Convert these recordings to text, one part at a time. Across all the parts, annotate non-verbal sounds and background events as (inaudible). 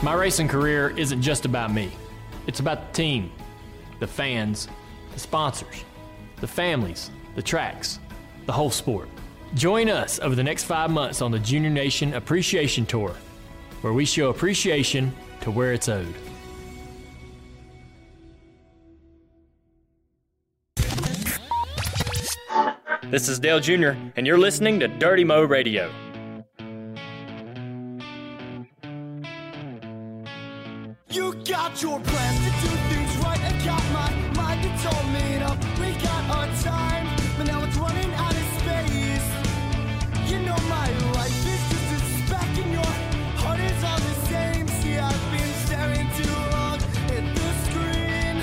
My racing career isn't just about me. It's about the team, the fans, the sponsors, the families, the tracks, the whole sport. Join us over the next five months on the Junior Nation Appreciation Tour, where we show appreciation to where it's owed. This is Dale Jr., and you're listening to Dirty Mo Radio. You your plans to do things right. I got my mind, it's all made up. We got our time, but now it's running out of space. You know my life is just a speck, and your heart is all the same. See, I've been staring too long at the screen.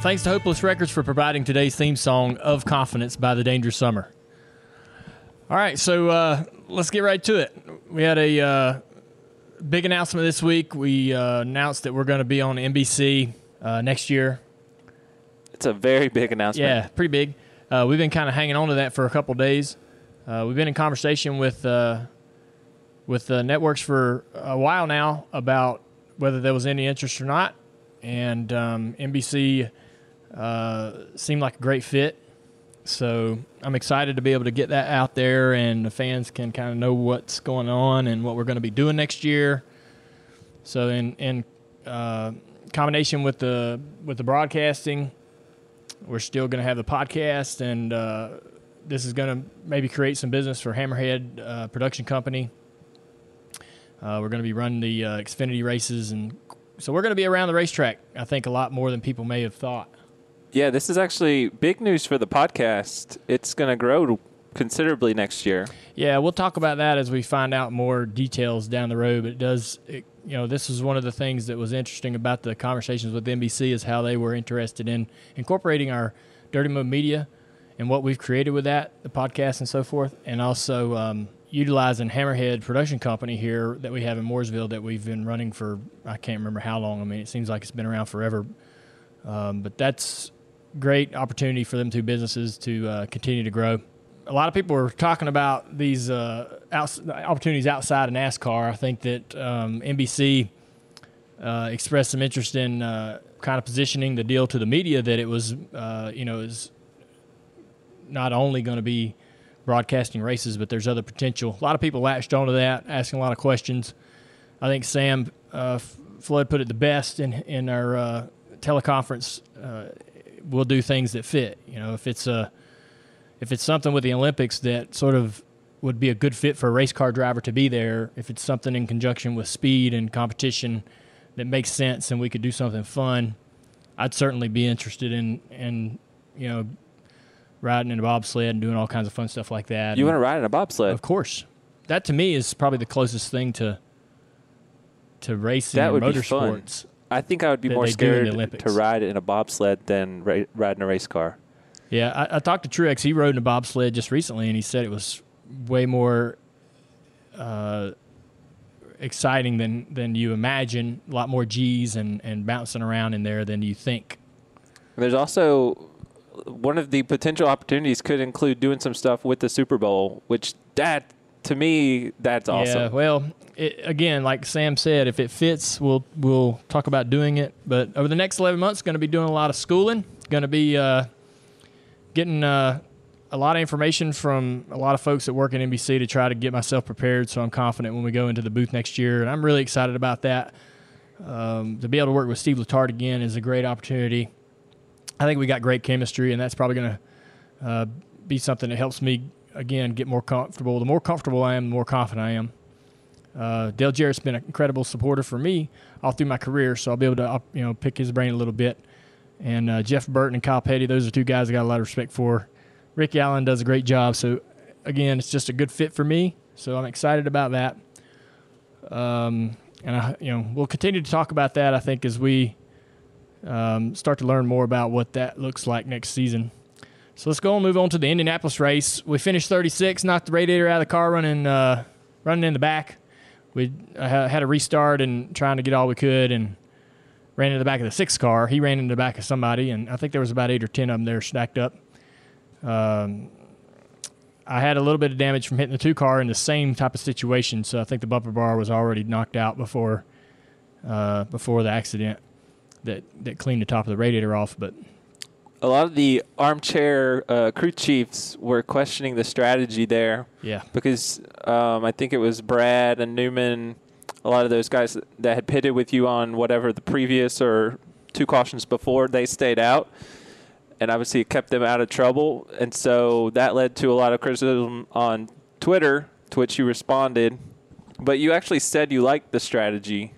Thanks to Hopeless Records for providing today's theme song of Confidence by The Dangerous Summer. All right, so uh, let's get right to it. We had a uh, big announcement this week. We uh, announced that we're going to be on NBC uh, next year. It's a very big announcement. Yeah, pretty big. Uh, we've been kind of hanging on to that for a couple days. Uh, we've been in conversation with uh, with the networks for a while now about whether there was any interest or not, and um, NBC uh, seemed like a great fit. So I'm excited to be able to get that out there, and the fans can kind of know what's going on and what we're going to be doing next year. So in in uh, combination with the with the broadcasting, we're still going to have the podcast, and uh, this is going to maybe create some business for Hammerhead uh, Production Company. Uh, we're going to be running the uh, Xfinity races, and so we're going to be around the racetrack. I think a lot more than people may have thought. Yeah, this is actually big news for the podcast. It's going to grow considerably next year. Yeah, we'll talk about that as we find out more details down the road. But it does, it, you know, this is one of the things that was interesting about the conversations with NBC is how they were interested in incorporating our Dirty Mo Media and what we've created with that, the podcast and so forth, and also um, utilizing Hammerhead Production Company here that we have in Mooresville that we've been running for I can't remember how long. I mean, it seems like it's been around forever. Um, but that's great opportunity for them two businesses to uh, continue to grow. A lot of people are talking about these uh, outs- opportunities outside of NASCAR. I think that um, NBC uh, expressed some interest in uh, kind of positioning the deal to the media that it was, uh, you know, is not only going to be broadcasting races, but there's other potential. A lot of people latched onto that, asking a lot of questions. I think Sam uh, Flood put it the best in in our teleconference. We'll do things that fit. You know, if it's a if it's something with the Olympics that sort of would be a good fit for a race car driver to be there, if it's something in conjunction with speed and competition that makes sense and we could do something fun, I'd certainly be interested in in you know riding in a bobsled and doing all kinds of fun stuff like that. You want to ride in a bobsled? of course. That to me is probably the closest thing to to racing That would motorsports. I think I would be that more they do in the scared to ride in a bobsled than ra- ride in a race car. Yeah, I, I talked to Truex. He rode in a bobsled just recently, and he said it was way more uh, exciting than than you imagine. A lot more G's and and bouncing around in there than you think. There's also one of the potential opportunities could include doing some stuff with the Super Bowl, which that to me that's awesome. Yeah, well, it, again, like Sam said, if it fits, we'll we'll talk about doing it. But over the next eleven months, going to be doing a lot of schooling. Going to be uh, getting uh, a lot of information from a lot of folks that work at NBC to try to get myself prepared, so I'm confident when we go into the booth next year. And I'm really excited about that. Um, to be able to work with Steve Letarte again is a great opportunity. I think we got great chemistry, and that's probably going to uh, be something that helps me again get more comfortable. The more comfortable I am, the more confident I am. Uh, Dale Jarrett's been an incredible supporter for me all through my career, so I'll be able to you know pick his brain a little bit. And uh, Jeff Burton and Kyle Petty, those are two guys I got a lot of respect for. Ricky Allen does a great job, so again, it's just a good fit for me. So I'm excited about that. Um, and I, you know, we'll continue to talk about that. I think as we um, start to learn more about what that looks like next season. So let's go and move on to the Indianapolis race. We finished 36, knocked the radiator out of the car, running uh, running in the back. We had a restart and trying to get all we could, and ran into the back of the sixth car. He ran into the back of somebody, and I think there was about eight or ten of them there stacked up. Um, I had a little bit of damage from hitting the two car in the same type of situation, so I think the bumper bar was already knocked out before uh, before the accident that that cleaned the top of the radiator off. But A lot of the armchair uh, crew chiefs were questioning the strategy there yeah, because um, I think it was Brad and Newman, a lot of those guys that had pitted with you on whatever the previous or two cautions before, they stayed out. And obviously, it kept them out of trouble. And so that led to a lot of criticism on Twitter, to which you responded. But you actually said you liked the strategy.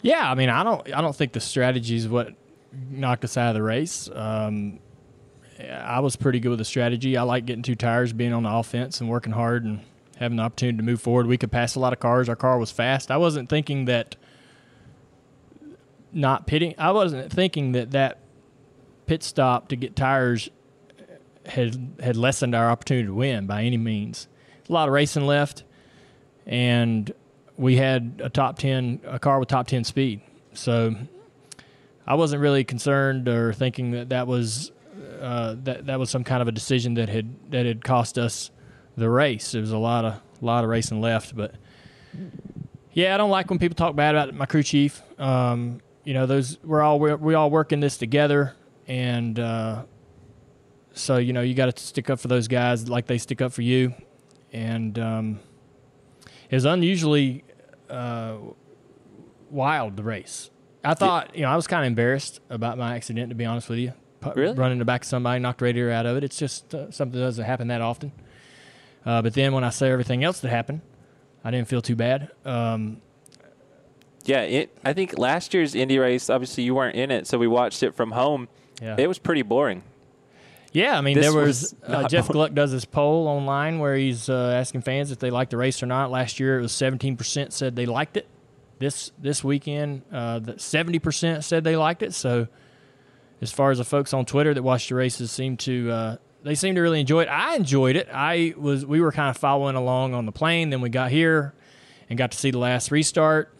yeah. I mean, I don't I don't think the strategy is what knocked us out of the race. Um, I was pretty good with the strategy. I like getting two tires, being on the offense, and working hard and having the opportunity to move forward. We could pass a lot of cars. Our car was fast. I wasn't thinking that not pitting. I wasn't thinking that that pit stop to get tires had had lessened our opportunity to win by any means. A lot of racing left, and we had a top ten a car with top ten speed. So I wasn't really concerned or thinking that that was uh, that that was some kind of a decision that had that had cost us the race. There was a lot of lot of racing left, but yeah, I don't like when people talk bad about my crew chief. Um, you know, those we're all we're, we all working this together, and uh, so you know you got to stick up for those guys like they stick up for you, and um, it was unusually uh, wild the race. I thought you know I was kind of embarrassed about my accident to be honest with you. Pu- Really? Running the back of somebody, knocked the radiator out of it. It's just uh, something that doesn't happen that often. Uh, but then when I say everything else that happened, I didn't feel too bad. Um, Yeah, it, I think last year's Indy race, obviously you weren't in it, so we watched it from home. yeah. It was pretty boring. Yeah, I mean, This there was, was (laughs) uh, Jeff. Gluck does this poll online where he's uh, asking fans if they like the race or not. Last year, it was 17% said they liked it. This this weekend, uh, 70% said they liked it. So, as far as the folks on Twitter that watched the races seem to uh, they seem to really enjoy it. I enjoyed it. I was we were kind of following along on the plane. Then we got here and got to see the last restart.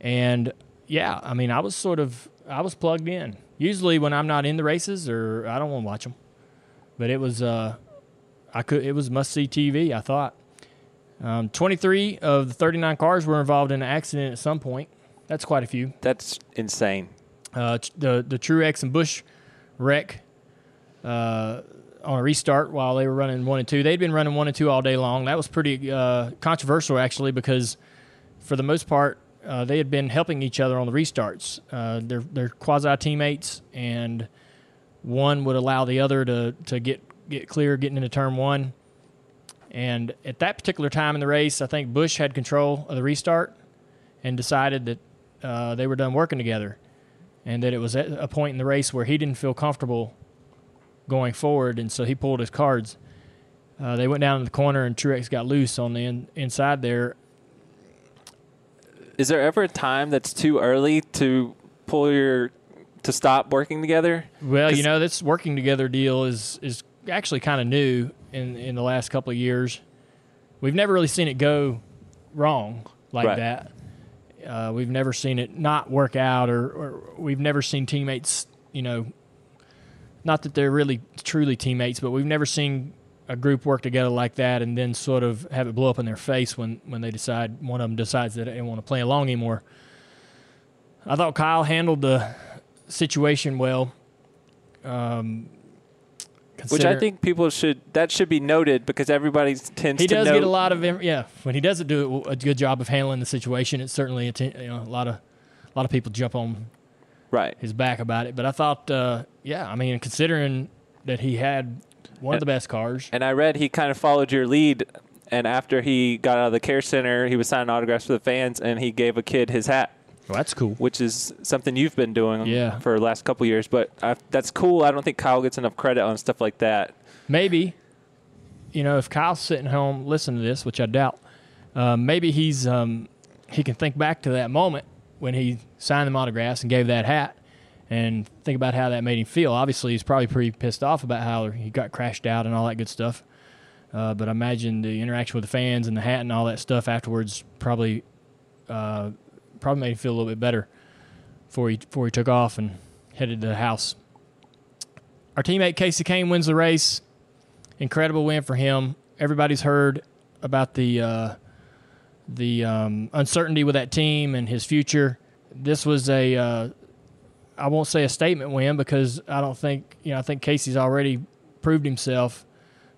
And yeah, I mean, I was sort of I was plugged in. Usually, when I'm not in the races or I don't want to watch them, but it was uh, I could it was must see TV. I thought. Um, 23 of the 39 cars were involved in an accident at some point. That's quite a few. That's insane. Uh, the the Truex and Busch wreck uh, on a restart while they were running one and two. They'd been running one and two all day long. That was pretty uh, controversial actually because for the most part uh, they had been helping each other on the restarts. Uh, they're they're quasi teammates and one would allow the other to to get get clear getting into turn one. And at that particular time in the race, I think Busch had control of the restart and decided that uh, they were done working together and that it was at a point in the race where he didn't feel comfortable going forward, and so he pulled his cards. Uh, they went down in the corner, and Truex got loose on the in, inside there. Is there ever a time that's too early to pull your to stop working together? Well, you know, this working together deal is is actually kind of new in in the last couple of years. We've never really seen it go wrong like Right. that. Uh, we've never seen it not work out, or, or we've never seen teammates, you know, not that they're really truly teammates, but we've never seen a group work together like that and then sort of have it blow up in their face when, when they decide one of them decides that they don't want to play along anymore. I thought Kyle handled the situation well. Um, Which I think people should that should be noted because everybody tends he to does know get a lot of yeah. When he doesn't do a good job of handling the situation, it's certainly you know a lot of a lot of people jump on right. his back about it. But I thought, uh, yeah, I mean, considering that he had one of the best cars, And I read he kind of followed your lead and after he got out of the care center, he was signing autographs for the fans and he gave a kid his hat. Well, that's cool. which is something you've been doing Yeah. for the last couple years. But I, that's cool. I don't think Kyle gets enough credit on stuff like that. Maybe, you know, if Kyle's sitting home listening to this, which I doubt, um, maybe he's um, he can think back to that moment when he signed them autographs and gave that hat, and think about how that made him feel. Obviously, he's probably pretty pissed off about how he got crashed out and all that good stuff. Uh, but I imagine the interaction with the fans and the hat and all that stuff afterwards probably uh, probably made him feel a little bit better before he before he took off and headed to the house. Our teammate Kasey Kahne wins the race. incredible win for him. Everybody's heard about the uh, the um, uncertainty with that team and his future. This was a uh, I won't say a statement win because I don't think you know I think Kasey's already proved himself,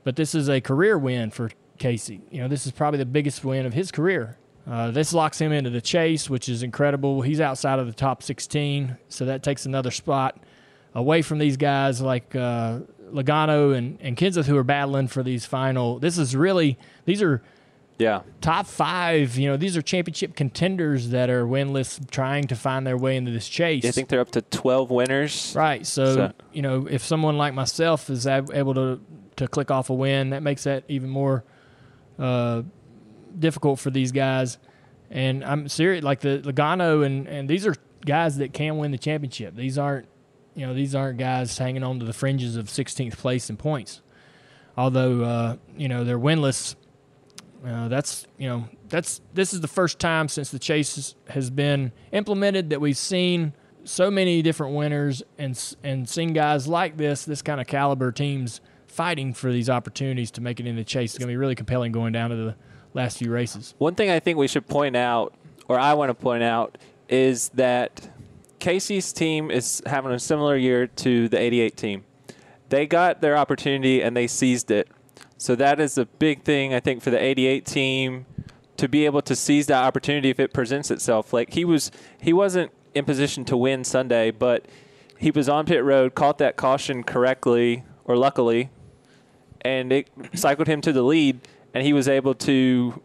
but this is a career win for Kasey. You know this is probably the biggest win of his career. Uh, this locks him into the chase, which is incredible. He's outside of the top 16, so that takes another spot away from these guys like uh, Logano and, and Kenseth who are battling for these final. This is really, these are Yeah. top five. You know, these are championship contenders that are winless, trying to find their way into this chase. I think they're up to 12 winners. right. So, So- you know, if someone like myself is ab- able to to click off a win, that makes that even more uh, difficult for these guys. And I'm serious, like the Logano and and these are guys that can win the championship. These aren't, you know, these aren't guys hanging on to the fringes of 16th place in points. Although, uh, you know, they're winless. Uh, that's you know that's this is the first time since the chase has- been implemented that we've seen so many different winners and and seen guys like this this kind of caliber teams fighting for these opportunities to make it in the chase. It's going to be really compelling going down to the last few races. One thing I think we should point out, or I want to point out, is that Kasey's team is having a similar year to the 88 team. They got their opportunity and they seized it. So that is a big thing, I think, for the 88 team to be able to seize that opportunity if it presents itself. Like he was, he wasn't in position to win Sunday, but he was on pit road, caught that caution correctly or luckily, and it cycled him to the lead, and he was able to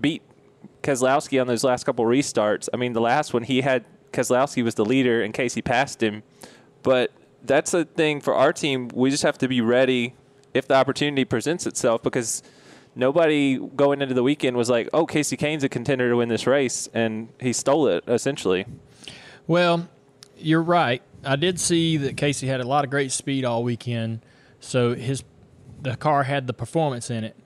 beat Keselowski on those last couple restarts. I mean, the last one he had Keselowski was the leader, and Kasey passed him. But that's the thing for our team. We just have to be ready if the opportunity presents itself because nobody going into the weekend was like, "Oh, Kasey Kahne's a contender to win this race," and he stole it essentially. Well, you're right. I did see that Kasey had a lot of great speed all weekend, so his the car had the performance in it.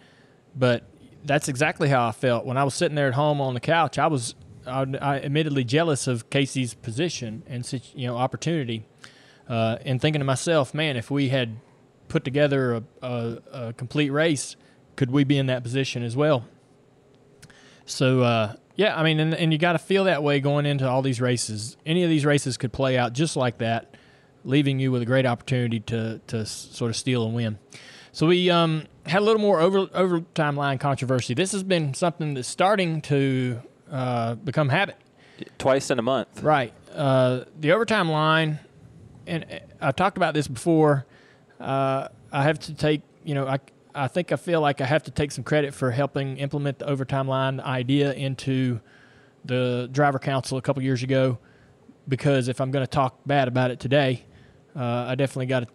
But that's exactly how I felt when I was sitting there at home on the couch. I was, I, I admittedly jealous of Kasey's position and you know opportunity, uh, and thinking to myself, man, if we had put together a, a, a complete race, could we be in that position as well? So uh, yeah, I mean, and, and you got to feel that way going into all these races. Any of these races could play out just like that, leaving you with a great opportunity to to sort of steal and win. So we um, had a little more over overtime line controversy. This has been something that's starting to uh, become habit. Twice in a month. Right. Uh, the overtime line, and uh, I talked about this before. Uh, I have to take, you know, I, I think I feel like I have to take some credit for helping implement the overtime line idea into the driver council a couple years ago. Because if I'm going to talk bad about it today, uh, I definitely got to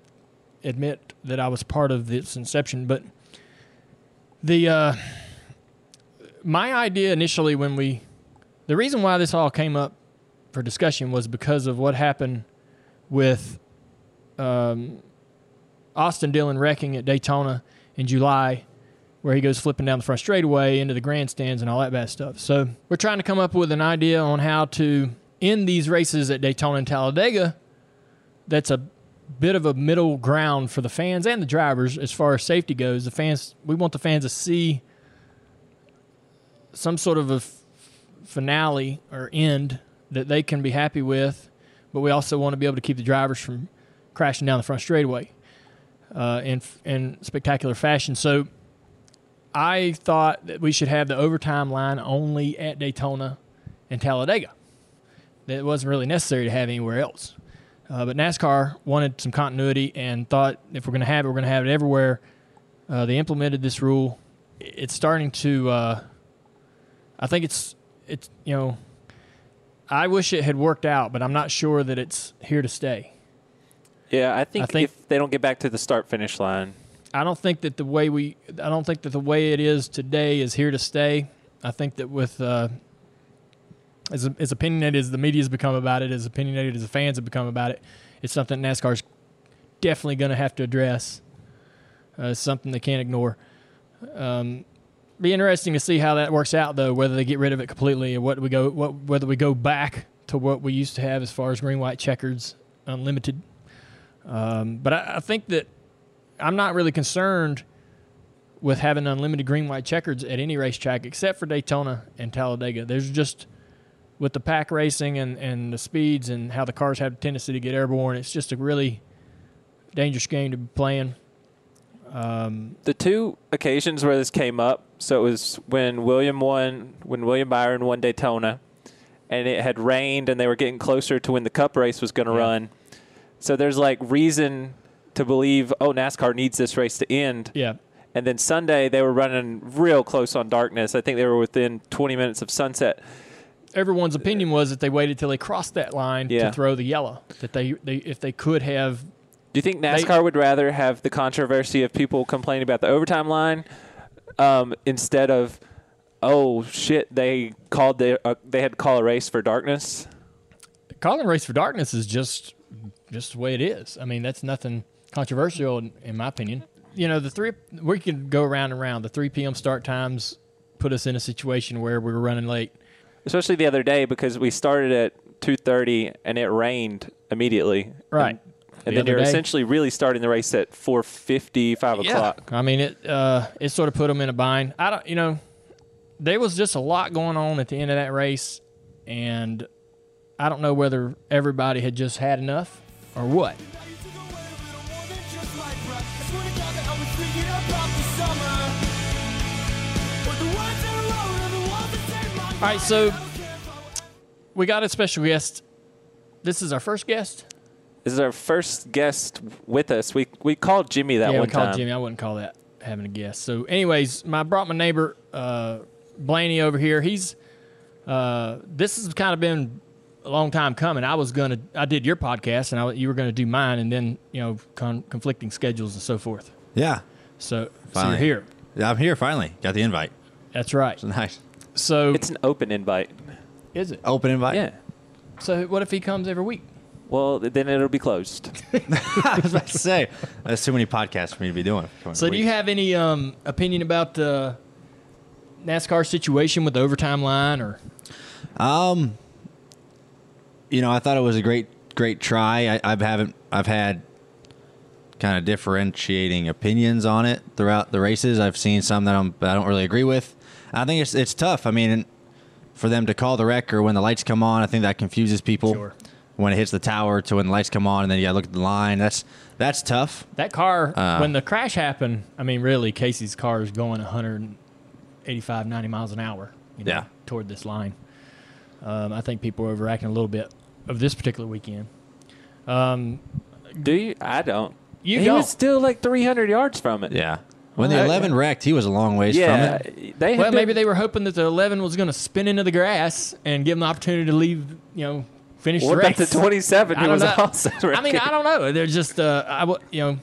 admit that I was part of its inception. But the uh, my idea initially when we the reason why this all came up for discussion was because of what happened with um, Austin Dillon wrecking at Daytona in July, where he goes flipping down the front straightaway into the grandstands and all that bad stuff. So we're trying to come up with an idea on how to end these races at Daytona and Talladega. That's a bit of a middle ground for the fans and the drivers as far as safety goes. The fans, we want the fans to see some sort of a f- finale or end that they can be happy with, but we also want to be able to keep the drivers from crashing down the front straightaway uh, in in spectacular fashion. So I thought that we should have the overtime line only at Daytona and Talladega. That it wasn't really necessary to have anywhere else. Uh, but NASCAR wanted some continuity and thought if we're going to have it, we're going to have it everywhere. Uh, they implemented this rule. It's starting to. Uh, I think it's it's you know. I wish it had worked out, but I'm not sure that it's here to stay. Yeah, I think, think- if they don't get back to the start finish line, I don't think that the way we I don't think that the way it is today is here to stay. I think that with uh, as as opinionated as the media's become about it, as opinionated as the fans have become about it, it's something NASCAR's definitely going to have to address. Uh, something they can't ignore. Um, be interesting to see how that works out, though. Whether they get rid of it completely, or what we go, what whether we go back to what we used to have as far as green, white checkers, unlimited. Um, but I, I think that I'm not really concerned with having unlimited green white checkers at any racetrack except for Daytona and Talladega. There's just with the pack racing and, and the speeds and how the cars have a tendency to get airborne, it's just a really dangerous game to be playing. Um, the two occasions where this came up, so it was when William won, when William Byron won Daytona, and it had rained, and they were getting closer to when the Cup race was going to Yeah. run. So there's like reason to believe, oh, NASCAR needs this race to end. Yeah. And then Sunday they were running real close on darkness. I think they were within 20 minutes of sunset. Everyone's opinion was that they waited till they crossed that line Yeah. to throw the yellow. That they, they if they could have Do you think NASCAR would rather have the controversy of people complaining about the overtime line um, instead of, oh shit, they called the uh, they had to call a race for darkness? calling a race for darkness is just just the way it is. I mean, that's nothing controversial in, in my opinion. You know, the three we can go around and around. The three p.m. start times put us in a situation where we were running late. Especially the other day because we started at 2:30 and it rained immediately. Right. And, The then you're day- essentially really starting the race at 4:50, 5 o'clock. I mean, it uh, it sort of put them in a bind. I don't, you know, there was just a lot going on at the end of that race, and I don't know whether everybody had just had enough or what. All right, so we got a special guest. This is our first guest. This is our first guest with us. We we called Jimmy that yeah, one we called time. Jimmy. I wouldn't call that having a guest. So, anyways, my, I brought my neighbor uh, Blaney over here. He's uh, this has kind of been a long time coming. I was gonna, I did your podcast, and I, you were gonna do mine, and then you know, con- conflicting schedules and so forth. Yeah. So, so Finally. you're here. Yeah, I'm here finally. Got the invite. That's right. So nice. So, It's an open invite. is it? Open invite? Yeah. So, what if he comes every week? Well, then it'll be closed. (laughs) I was about to say, that's too many podcasts for me to be doing. coming So, a do you have any um, opinion about the NASCAR situation with the overtime line, or Um, you know, I thought it was a great, great try. I, I haven't, I've had kind of differentiating opinions on it throughout the races. I've seen some that, I'm, that I don't really agree with. I think it's it's tough. I mean, for them to call the wreck or when the lights come on, I think that confuses people. Sure. When it hits the tower to when the lights come on, and then you got to look at the line. That's that's tough. That car, Uh, when the crash happened, I mean, really, Kasey's car is going 185, 90 miles an hour you know, Yeah. toward this line. Um, I think people are overacting a little bit of this particular weekend. Um, Do you? I don't. You he don't. was still like 300 yards from it. Yeah. When the Well, 11 wrecked, he was a long ways Yeah. from it. They had well, been- maybe they were hoping that the 11 was going to spin into the grass and give them the opportunity to leave, you know, finish What the about race. the 27 I who don't was know. also I mean, I don't know. They're just, uh, I, w- you know,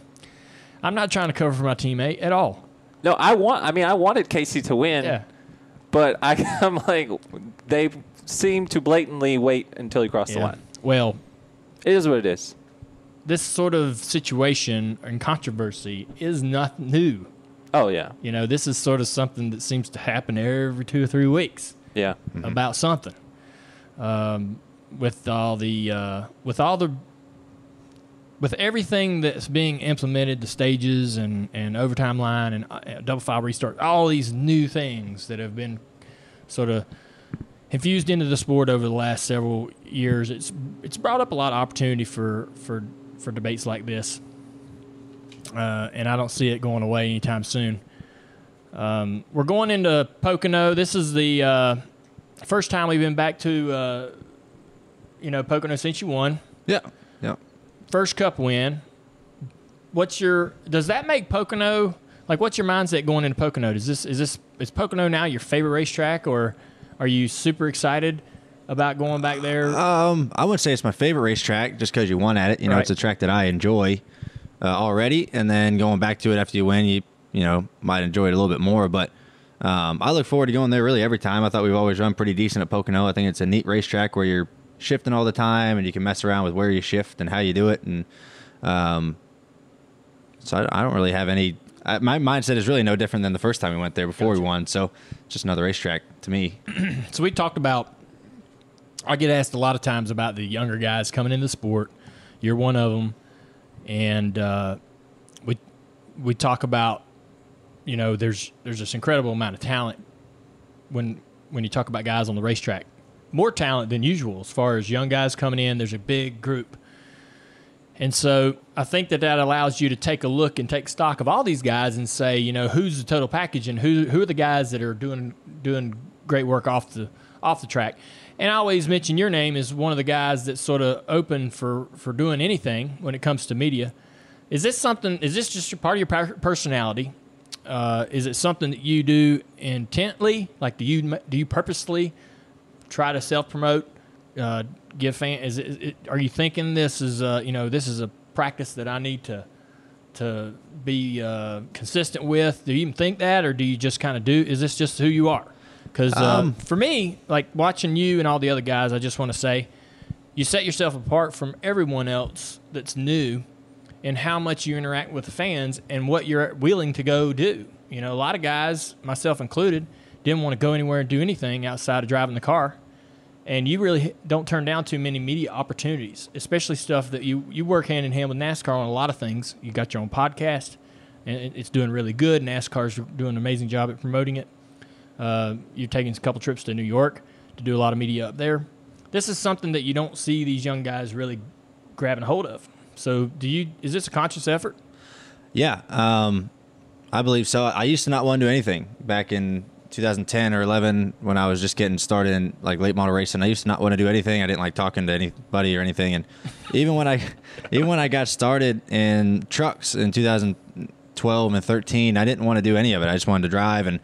I'm not trying to cover for my teammate at all. No, I want. I mean, I wanted Kasey to win, Yeah. but I, (laughs) I'm like, they seem to blatantly wait until he crossed the line. Well, It is what it is. this sort of situation and controversy is not new. Oh yeah, You know, this is sort of something that seems to happen every two or three weeks yeah. about something. Um, with all the uh, with all the with everything that's being implemented, the stages and and overtime line and uh, double file restart, all these new things that have been sort of infused into the sport over the last several years. It's it's brought up a lot of opportunity for for for debates like this, uh, and I don't see it going away anytime soon. Um, we're going into Pocono. This is the uh, first time we've been back to uh, you know Pocono since you won Yeah. Yeah. first Cup win. What's your does that make Pocono like? What's your mindset going into Pocono? Is this is this is Pocono now your favorite racetrack, or are you super excited about going back there? Um, I wouldn't say it's my favorite racetrack just because you won at it. You know, Right. it's a track that I enjoy uh, already, and then going back to it after you win, you you know might enjoy it a little bit more. But um, I look forward to going there really every time. I thought we've always run pretty decent at Pocono. I think it's a neat racetrack where you're shifting all the time, and you can mess around with where you shift and how you do it. And um, so I, I don't really have any. I, my mindset is really no different than the first time we went there before we won. So just another racetrack to me. (clears throat) so we talked about. I get asked a lot of times about the younger guys coming into the sport. You're one of them, and uh, we we talk about you know, there's there's this incredible amount of talent when when you talk about guys on the racetrack. More talent than usual as far as young guys coming in. There's a big group. And so I think that that allows you to take a look and take stock of all these guys and say, you know, who's the total package and who who are the guys that are doing doing great work off the off the track. And I always mention your name as one of the guys that's sort of open for for doing anything when it comes to media. Is this something? Is this just part of your personality? Uh, is it something that you do intently? Like, do you do you purposely try to self promote? Uh, give fan? Is it? Are you thinking this is uh, you know this is a practice that I need to to be uh, consistent with? Do you even think that, or do you just kind of do? Is this just who you are? Because uh, Um, for me, like watching you and all the other guys, I just want to say you set yourself apart from everyone else that's new and how much you interact with the fans and what you're willing to go do. You know, a lot of guys, myself included, didn't want to go anywhere and do anything outside of driving the car. And you really don't turn down too many media opportunities, especially stuff that you, you work hand in hand with NASCAR on a lot of things. You got your own podcast, and it's doing really good. NASCAR's doing an amazing job at promoting it. Uh, you're taking a couple trips to New York to do a lot of media up there. This is something that you don't see these young guys really grabbing hold of. So, do you? Is this a conscious effort? Yeah, um, I believe so. I used to not want to do anything back in 2010 or 11 when I was just getting started in like late model racing. I used to not want to do anything. I didn't like talking to anybody or anything. And (laughs) even when I, even when I got started in trucks in 2012 and 13, I didn't want to do any of it. I just wanted to drive. And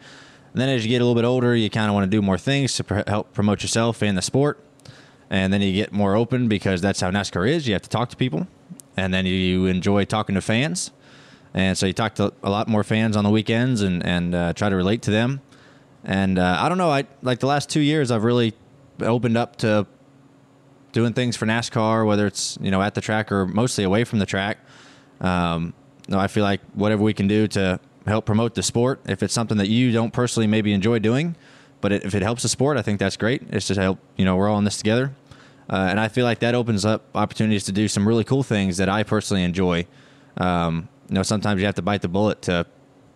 then as you get a little bit older, you kind of want to do more things to pr- help promote yourself and the sport. And then you get more open because that's how NASCAR is. You have to talk to people, and then you enjoy talking to fans. And so you talk to a lot more fans on the weekends and and uh, try to relate to them. And uh, I don't know, I like the last two years, I've really opened up to doing things for NASCAR, whether it's you know at the track or mostly away from the track. Um, no, I feel like whatever we can do to help promote the sport, if it's something that you don't personally maybe enjoy doing, but it, if it helps the sport, I think that's great. It's just help you know we're all in this together, uh, and I feel like that opens up opportunities to do some really cool things that I personally enjoy. Um, you know, sometimes you have to bite the bullet to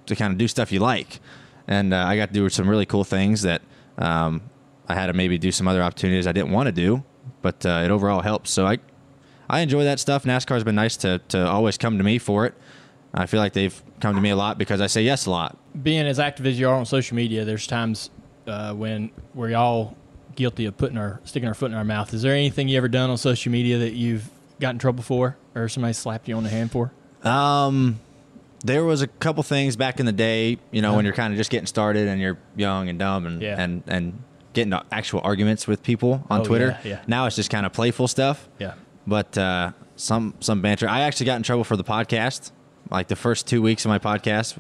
to kind of do stuff you like, and uh, I got to do some really cool things that um, I had to maybe do some other opportunities I didn't want to do, but uh, it overall helps. So I I enjoy that stuff. NASCAR's been nice to to always come to me for it. I feel like they've come to me a lot because I say yes a lot. Being as active as you are on social media, there's times uh, when we're all guilty of putting our sticking our foot in our mouth. Is there anything you ever done on social media that you've got in trouble for, or somebody slapped you on the hand for? Um, there was a couple things back in the day, you know, when you're kind of just getting started and you're young and dumb and Yeah. and and getting to actual arguments with people on Oh, Twitter. yeah, yeah. Now it's just kind of playful stuff. Yeah. But uh, some some banter. I actually got in trouble for the podcast. Like the first two weeks of my podcast,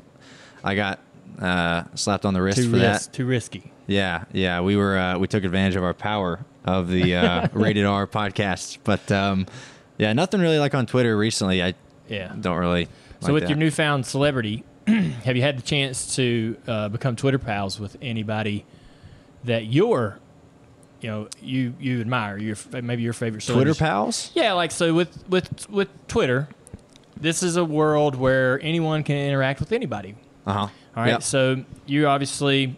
I got uh, slapped on the wrist Too for ris- that. too risky. Yeah, yeah, we were uh, we took advantage of our power of the uh, (laughs) rated R podcast, but um, yeah, nothing really like on Twitter recently. I Yeah. don't really. So with that. your newfound celebrity, (clears throat) have you had the chance to uh, become Twitter pals with anybody that you're, you know, you you admire? Your maybe your favorite Twitter pals? Yeah, like so with with with Twitter, this is a world where anyone can interact with anybody. Uh huh. All right, so you obviously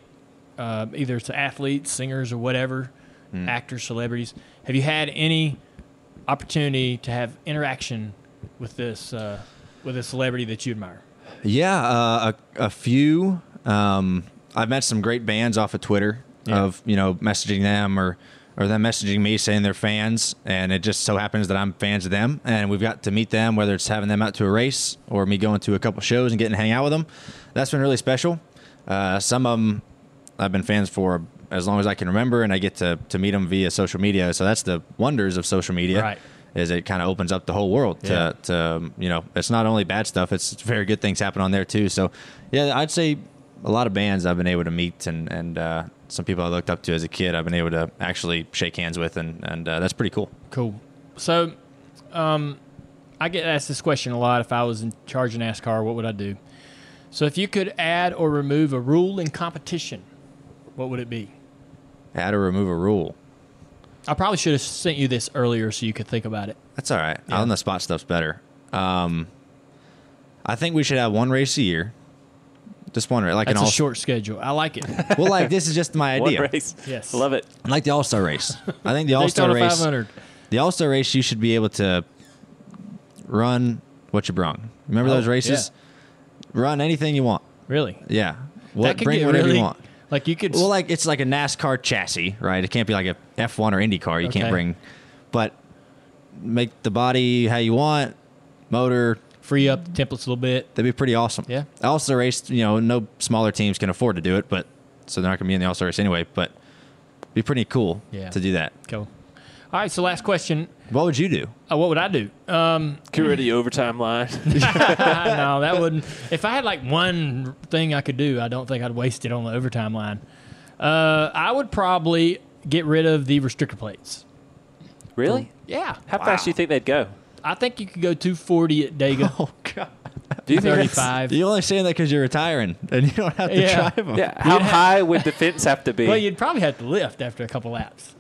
uh, either to athletes, singers, or whatever, Hmm. actors, celebrities. Have you had any opportunity to have interaction with this uh, with a celebrity that you admire? Yeah, uh, a, a few. Um, I've met some great bands off of Twitter Yeah. of you know messaging them or or them messaging me saying they're fans, and it just so happens that I'm fans of them, and we've got to meet them, whether it's having them out to a race or me going to a couple shows and getting to hang out with them. That's been really special. Uh, some of them I've been fans for as long as I can remember, and I get to to meet them via social media. So that's the wonders of social media. Right. Is it kind of opens up the whole world to, Yeah. to you know it's not only bad stuff it's very good things happen on there too so yeah i'd say a lot of bands i've been able to meet and and uh, some people i looked up to as a kid i've been able to actually shake hands with and and uh, that's pretty cool Cool. So, um, I get asked this question a lot. If I was in charge of NASCAR, what would I do? So, if you could add or remove a rule in competition, what would it be? how to remove a rule I probably should have sent you this earlier so you could think about it. that's all right Yeah. on the spot stuff's better um, i think we should have one race a year Just wondering, like That's an a all short schedule. I like it. (laughs) Well, like this is just my idea. (laughs) One idea. race. Yes. I love it. I like the All Star race. I think (laughs) the All Star race. 500. The All Star race, you should be able to run what you brung. Remember Oh, those races? Run anything you want. Really? Yeah. that What, could bring whatever really, you want. Like you could. Well, like it's like a NASCAR chassis, right? It can't be like a F1 or Indy car. You Okay. can't bring, but make the body how you want, motor. Free up the templates a little bit. That'd be pretty awesome. Yeah. All Star race, you know, no smaller teams can afford to do it, but so they're not gonna be in the All Star race anyway. But be pretty cool Yeah. to do that. Cool. All right. So last question. What would you do? Uh, what would I do? Um, Get rid of the overtime line. (laughs) no, that wouldn't. If I had like one thing I could do, I don't think I'd waste it on the overtime line. Uh, I would probably get rid of the restrictor plates. really? Yeah, How fast do you think they'd go? I think you could go 240 at Dega, (laughs) Oh God! Do you 35. You're only saying that because you're retiring and you don't have to Yeah. drive them. Yeah. How You'd have- high would the fence have to be? Well, you'd probably have to lift after a couple laps.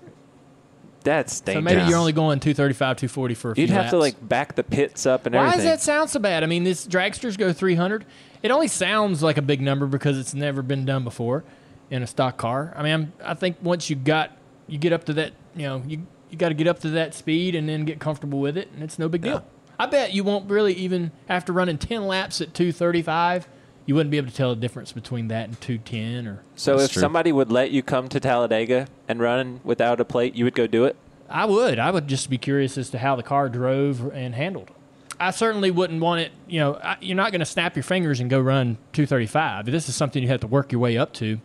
That's dangerous. So dangerous. maybe you're only going 235, 240 for a few laps. You'd have laps. to like back the pits up and Why everything. Why does that sound so bad? I mean, this dragsters go 300. It only sounds like a big number because it's never been done before in a stock car. I mean, I'm, I think once you got you get up to that, you know, you you got to get up to that speed and then get comfortable with it, and it's no big deal. I bet you won't really even after running 10 laps at 235, you wouldn't be able to tell the difference between that and 210 or. so if true. somebody would let you come to Talladega and run without a plate, you would go do it? I would. I would just be curious as to how the car drove and handled. I certainly wouldn't want it. You know, I, you're not going to snap your fingers and go run 235. This is something you have to work your way up to.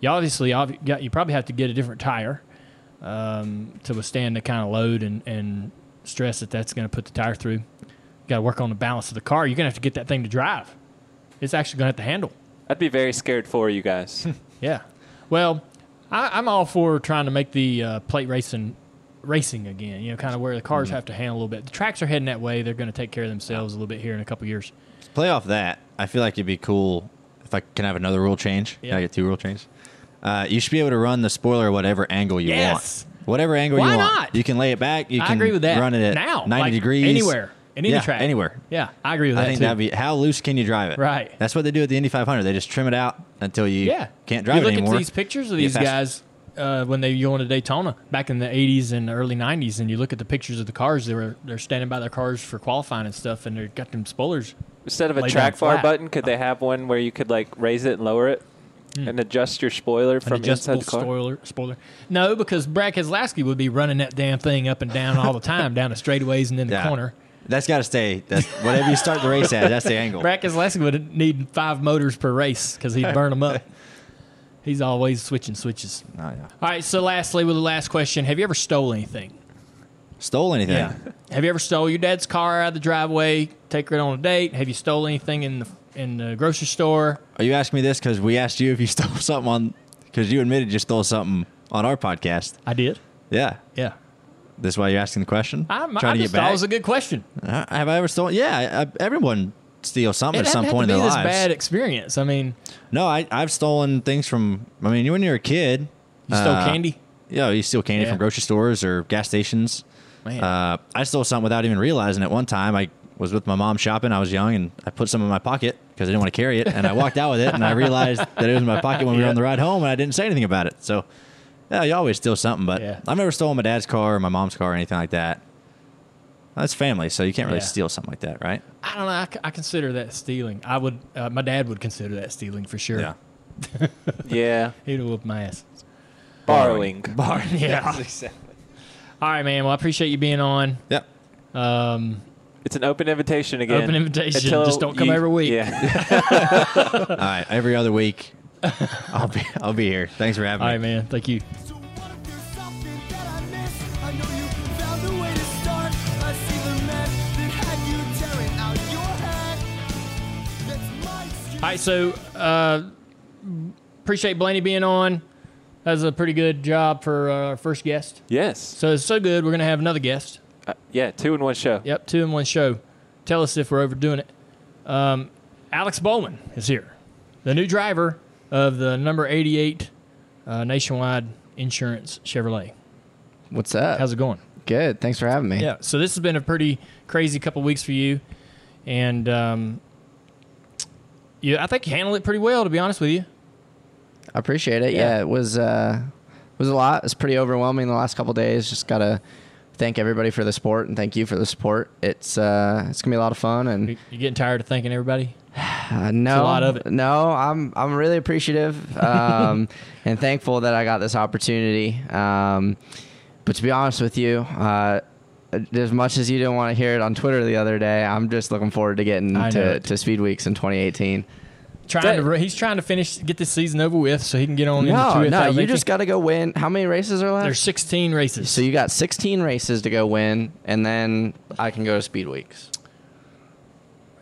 You obviously, obvi- got, you probably have to get a different tire um, to withstand the kind of load and, and stress that that's going to put the tire through. You got to work on the balance of the car. You're going to have to get that thing to drive. It's actually going to have to handle. I'd be very scared for you guys. (laughs) Yeah. Well, I, I'm all for trying to make the uh, plate racing racing again. You know, kind of where the cars Mm-hmm. have to handle a little bit. The tracks are heading that way. They're going to take care of themselves a little bit here in a couple years. Play off that. I feel like it'd be cool if I can have another rule change. Can Yeah. I get two rule changes? Uh, you should be able to run the spoiler whatever angle you want. Yes. want. Whatever angle Why you want. not? You can lay it back. You I can agree with that. run it at now, 90 like, degrees. anywhere, in any yeah, track, Anywhere. Yeah, I agree with that. I that think too. that'd be how loose can you drive it? Right. That's what they do at the Indy 500. They just trim it out until you yeah, can't drive it anymore. you it look anymore. at these pictures of these guys uh, when they go into Daytona back in the 80s and early 90s, and you look at the pictures of the cars. They were they're standing by their cars for qualifying and stuff, and they've got them spoilers. Instead of a track bar button, could they have one where you could like raise it and lower it Hmm. and adjust your spoiler An from inside adjustable the car? spoiler. Spoiler. No, because Brad Keselowski would be running that damn thing up and down all the time, down the straightaways and in the Yeah. corner. That's got to stay. That's whatever you start the race at. That's the (laughs) angle. Brad Keselowski would need five motors per race because he'd burn them up. (laughs) He's always switching switches. Oh, yeah. All right. So, lastly, with the last question, have you ever stole anything? Stole anything? Have you ever stole your dad's car out of the driveway, take her on a date? Have you stole anything in the in the grocery store? Are you asking me this because we asked you if you (laughs) stole something on? Because you admitted you stole something on our podcast. I did. Yeah. Yeah. This is why you're asking the question. I'm, Trying I to get back. That was a good question. Uh, have I ever stolen? Yeah, I, everyone steals something It at some point in their this lives. bad experience. I mean, No, I, I've stolen things from. I mean, when you're a kid, you stole uh, candy. Yeah, you steal candy Yeah. from grocery stores or gas stations. Man. Uh, I stole something without even realizing it. One time, I was with my mom shopping. I was young, and I put some in my pocket because I didn't want to carry it. And I walked out with it, and I realized that it was in my pocket when we were on the ride home, and I didn't say anything about it. So, yeah, you always steal something. But Yeah. I've never stolen my dad's car or my mom's car or anything like that. That's family, so you can't really Yeah. steal something like that, right? I don't know. I, c- I consider that stealing. I would. Uh, my dad would consider that stealing for sure. Yeah, (laughs) yeah. He'd have whooped my ass. borrowing. (laughs) Bar. Yeah. Exactly. (laughs) All right, man. Well, I appreciate you being on. Yep. Um, It's an open invitation again. Open invitation. Until Just don't come you- every week. Yeah. (laughs) All right. Every other week, I'll be I'll be here. Thanks for having all me. right, man. Thank you. So what if there's something that I missed? I know you found a way to start. I see the mess that had you tearing out your head. That's my excuse. All right, so uh, appreciate Blaney being on. That was a pretty good job for uh, our first guest. yes. So it's so good. We're gonna have another guest. Uh, yeah. Two in one show. Yep, two in one show. Tell us if we're overdoing it. Um, Alex Bowman is here, the new driver of the number 88 uh, Nationwide Insurance Chevrolet. What's up? How's it going? Good. Thanks for having me. Yeah. So this has been a pretty crazy couple weeks for you, and um, you, I think you handled it pretty well, to be honest with you. I appreciate it. Yeah. Yeah, it was uh, it was a lot. It's pretty overwhelming the last couple days. Just gotta thank everybody for the support and thank you for the support. It's uh, it's gonna be a lot of fun and You, you getting tired of thanking everybody? (sighs) uh, no, lot of it. No, I'm I'm really appreciative um, (laughs) and thankful that I got this opportunity. Um, but to be honest with you, uh, as much as you didn't want to hear it on Twitter the other day, I'm just looking forward to getting to, it. to Speed Weeks in 2018. Trying to, he's trying to finish, get this season over with, so he can get on No, into no, 2018. you just got to go win. How many races are left? There's 16 races. So you got 16 races to go win, and then I can go to Speed Weeks.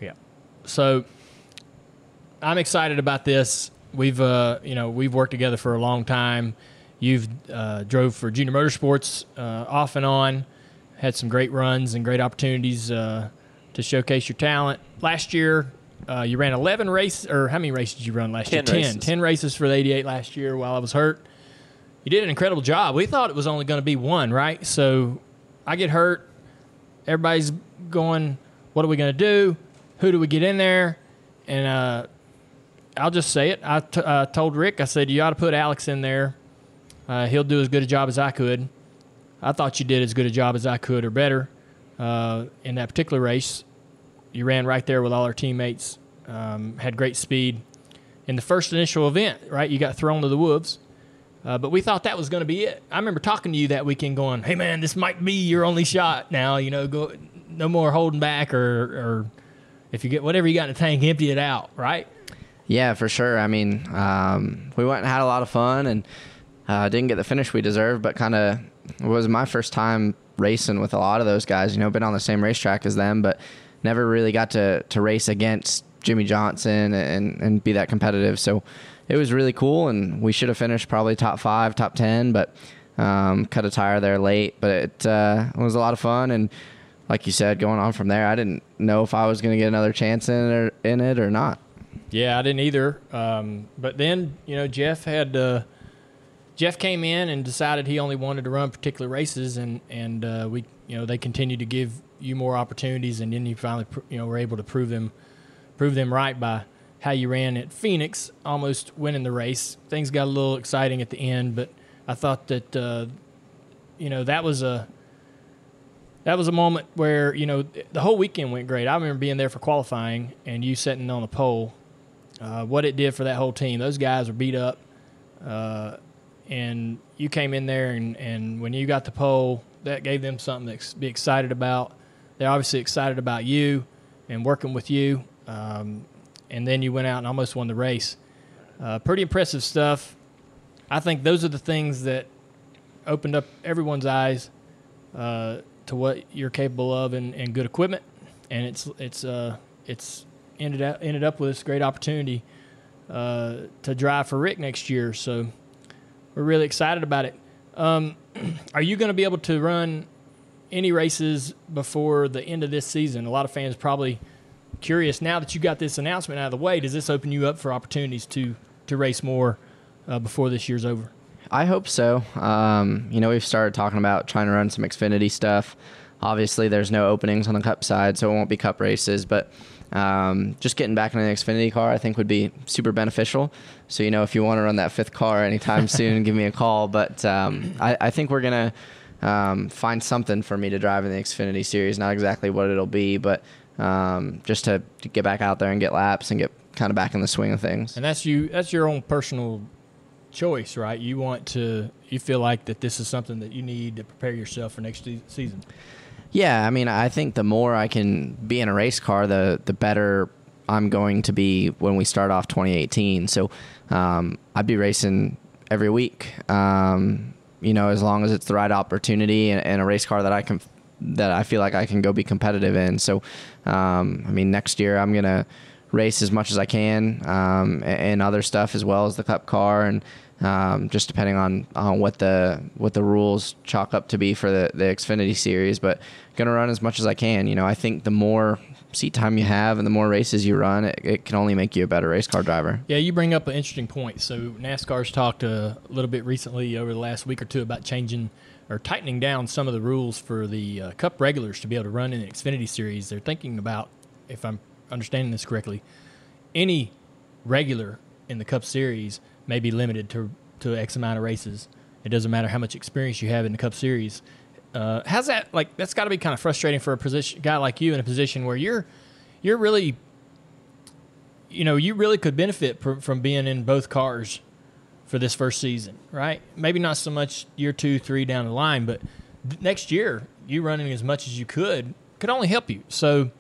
Yeah. So I'm excited about this. We've uh, you know we've worked together for a long time. You've uh, drove for Junior Motorsports uh, off and on, had some great runs and great opportunities uh, to showcase your talent. Last year, uh, you ran 11 races, or how many races did you run last 10 year? races. 10 races for the 88 last year while I was hurt. You did an incredible job. We thought it was only going to be one, right? So I get hurt. Everybody's going, what are we going to do? Who do we get in there? And uh, I'll just say it. I t- uh, told Rick, I said, you ought to put Alex in there. Uh, he'll do as good a job as I could. I thought you did as good a job as I could or better uh, in that particular race. You ran right there with all our teammates, um, had great speed. In the first initial event, right, you got thrown to the wolves. Uh, but we thought that was going to be it. I remember talking to you that weekend, going, "Hey man, this might be your only shot now. You know, go no more holding back, or, or if you get whatever you got in the tank, empty it out, right?" Yeah, for sure. I mean, um, we went and had a lot of fun, and uh, didn't get the finish we deserved, but kind of was my first time racing with a lot of those guys. You know, been on the same racetrack as them, but never really got to to race against Jimmie Johnson and and be that competitive. So it was really cool, and we should have finished probably top five, top ten, but um, cut a tire there late. But it, uh, was a lot of fun, and like you said, going on from there, I didn't know if I was going to get another chance in it or, in it or not. Yeah, I didn't either. Um, but then you know Jeff had uh, Jeff came in and decided he only wanted to run particular races, and and uh, we you know they continued to give you more opportunities, and then you finally you know were able to prove them prove them right by how you ran at Phoenix, almost winning the race. Things got a little exciting at the end, but I thought that uh, you know that was a that was a moment where you know the whole weekend went great. I remember being there for qualifying and you sitting on the pole. Uh, what it did for that whole team. Those guys were beat up, uh, and you came in there and, and when you got the pole, that gave them something to be excited about. They're obviously excited about you and working with you. Um, and then you went out and almost won the race. Uh, pretty impressive stuff. I think those are the things that opened up everyone's eyes uh, to what you're capable of and, and good equipment. And it's it's uh, it's ended up ended up with this great opportunity uh, to drive for Rick next year. So we're really excited about it. Um, (clears throat) are you going to be able to run any races before the end of this season? A lot of fans probably curious now that you got this announcement out of the way. Does this open you up for opportunities to to race more uh, before this year's over? I hope so. Um, you know, we've started talking about trying to run some Xfinity stuff. Obviously, there's no openings on the Cup side, so it won't be Cup races. But um, just getting back in an Xfinity car, I think, would be super beneficial. So, you know, if you want to run that fifth car anytime (laughs) soon, give me a call. But um, I, I think we're gonna um, find something for me to drive in the Xfinity series. Not exactly what it'll be, but um, just to, to get back out there and get laps and get kind of back in the swing of things. And that's you. That's your own personal choice, right? You want to. You feel like that this is something that you need to prepare yourself for next season. Yeah, I mean, I think the more I can be in a race car, the the better I'm going to be when we start off 2018. So um, I'd be racing every week. Um, you know, as long as it's the right opportunity and, and a race car that I can that I feel like I can go be competitive in. So, um, I mean, next year I'm gonna race as much as I can um, and, and other stuff as well as the Cup car and um, just depending on, on what the what the rules chalk up to be for the, the Xfinity series. But gonna run as much as I can. You know, I think the more seat time you have and the more races you run, it, it can only make you a better race car driver. Yeah, you bring up an interesting point. So NASCAR's talked a little bit recently over the last week or two about changing or tightening down some of the rules for the uh, Cup regulars to be able to run in the Xfinity Series. They're thinking about, if I'm understanding this correctly, any regular in the Cup Series may be limited to to X amount of races. It doesn't matter how much experience you have in the Cup Series. Uh, how's that like? That's got to be kind of frustrating for a position guy like you in a position where you're you're really you know you really could benefit pr- from being in both cars for this first season, right? Maybe not so much year two, three down the line, but th- next year you running as much as you could could only help you. So,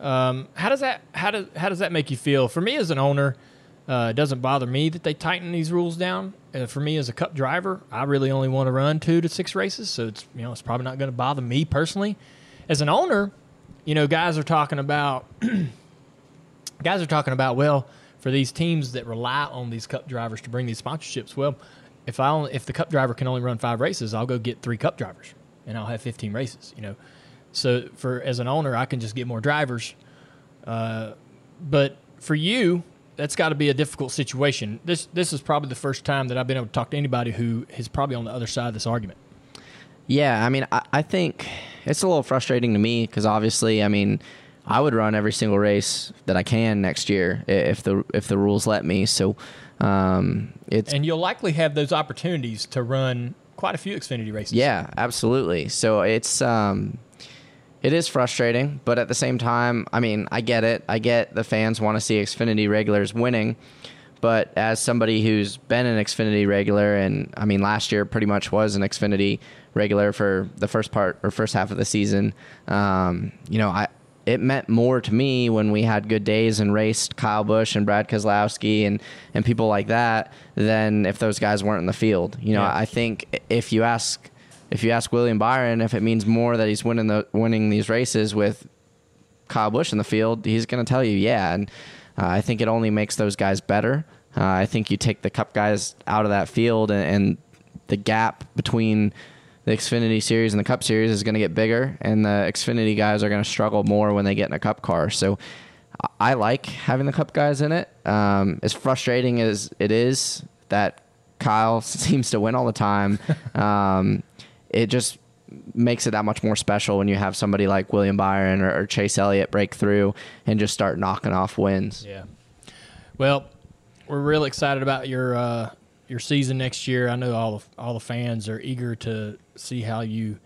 um, how does that how does how does that make you feel? For me as an owner, uh, it doesn't bother me that they tighten these rules down. Uh, for me as a Cup driver, I really only want to run two to six races, so it's you know it's probably not going to bother me personally. As an owner, you know, guys are talking about (clears throat) guys are talking about well for these teams that rely on these cup drivers to bring these sponsorships well if i only, if the cup driver can only run five races i'll go get three cup drivers and i'll have 15 races you know so for as an owner i can just get more drivers uh, but for you that's got to be a difficult situation this this is probably the first time that i've been able to talk to anybody who is probably on the other side of this argument Yeah, I mean, I, I think it's a little frustrating to me because obviously, I mean, I would run every single race that I can next year if the if the rules let me. So, um, it's and you'll likely have those opportunities to run quite a few xfinity races Yeah, absolutely. So it's um it is frustrating, but at the same time, I mean, I get it. I get the fans want to see Xfinity regulars winning, but as somebody who's been an Xfinity regular and I mean last year pretty much was an Xfinity regular for the first part or first half of the season, um, you know, I it meant more to me when we had good days and raced Kyle Busch and Brad Keselowski and, and people like that than if those guys weren't in the field. You know, Yeah. I think if you ask if you ask William Byron if it means more that he's winning the winning these races with Kyle Busch in the field, he's going to tell you, yeah. And uh, I think it only makes those guys better. Uh, I think you take the Cup guys out of that field, and, and the gap between the Xfinity Series and the Cup Series is going to get bigger, and the Xfinity guys are going to struggle more when they get in a Cup car. So I- I like having the Cup guys in it. Um, as frustrating as it is that Kyle (laughs) seems to win all the time, (laughs) um, it just makes it that much more special when you have somebody like William Byron or, or Chase Elliott break through and just start knocking off wins. Yeah. Well, we're real excited about your uh, your season next year. I know all the, all the fans are eager to see how you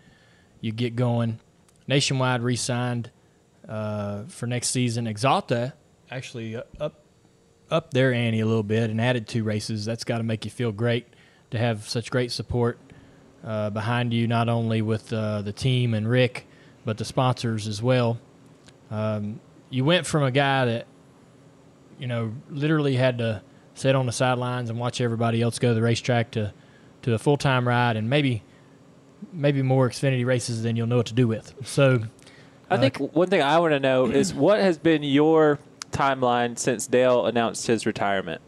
you get going. Nationwide re-signed uh, for next season. Axalta actually up up their ante a little bit and added two races. That's got to make you feel great to have such great support uh, behind you, not only with uh, the team and Rick, but the sponsors as well. Um, you went from a guy that you know, literally had to sit on the sidelines and watch everybody else go to the racetrack to to a full time ride and maybe maybe more Xfinity races than you'll know what to do with. So I think one thing I want to know (clears throat) is what has been your timeline since Dale announced his retirement.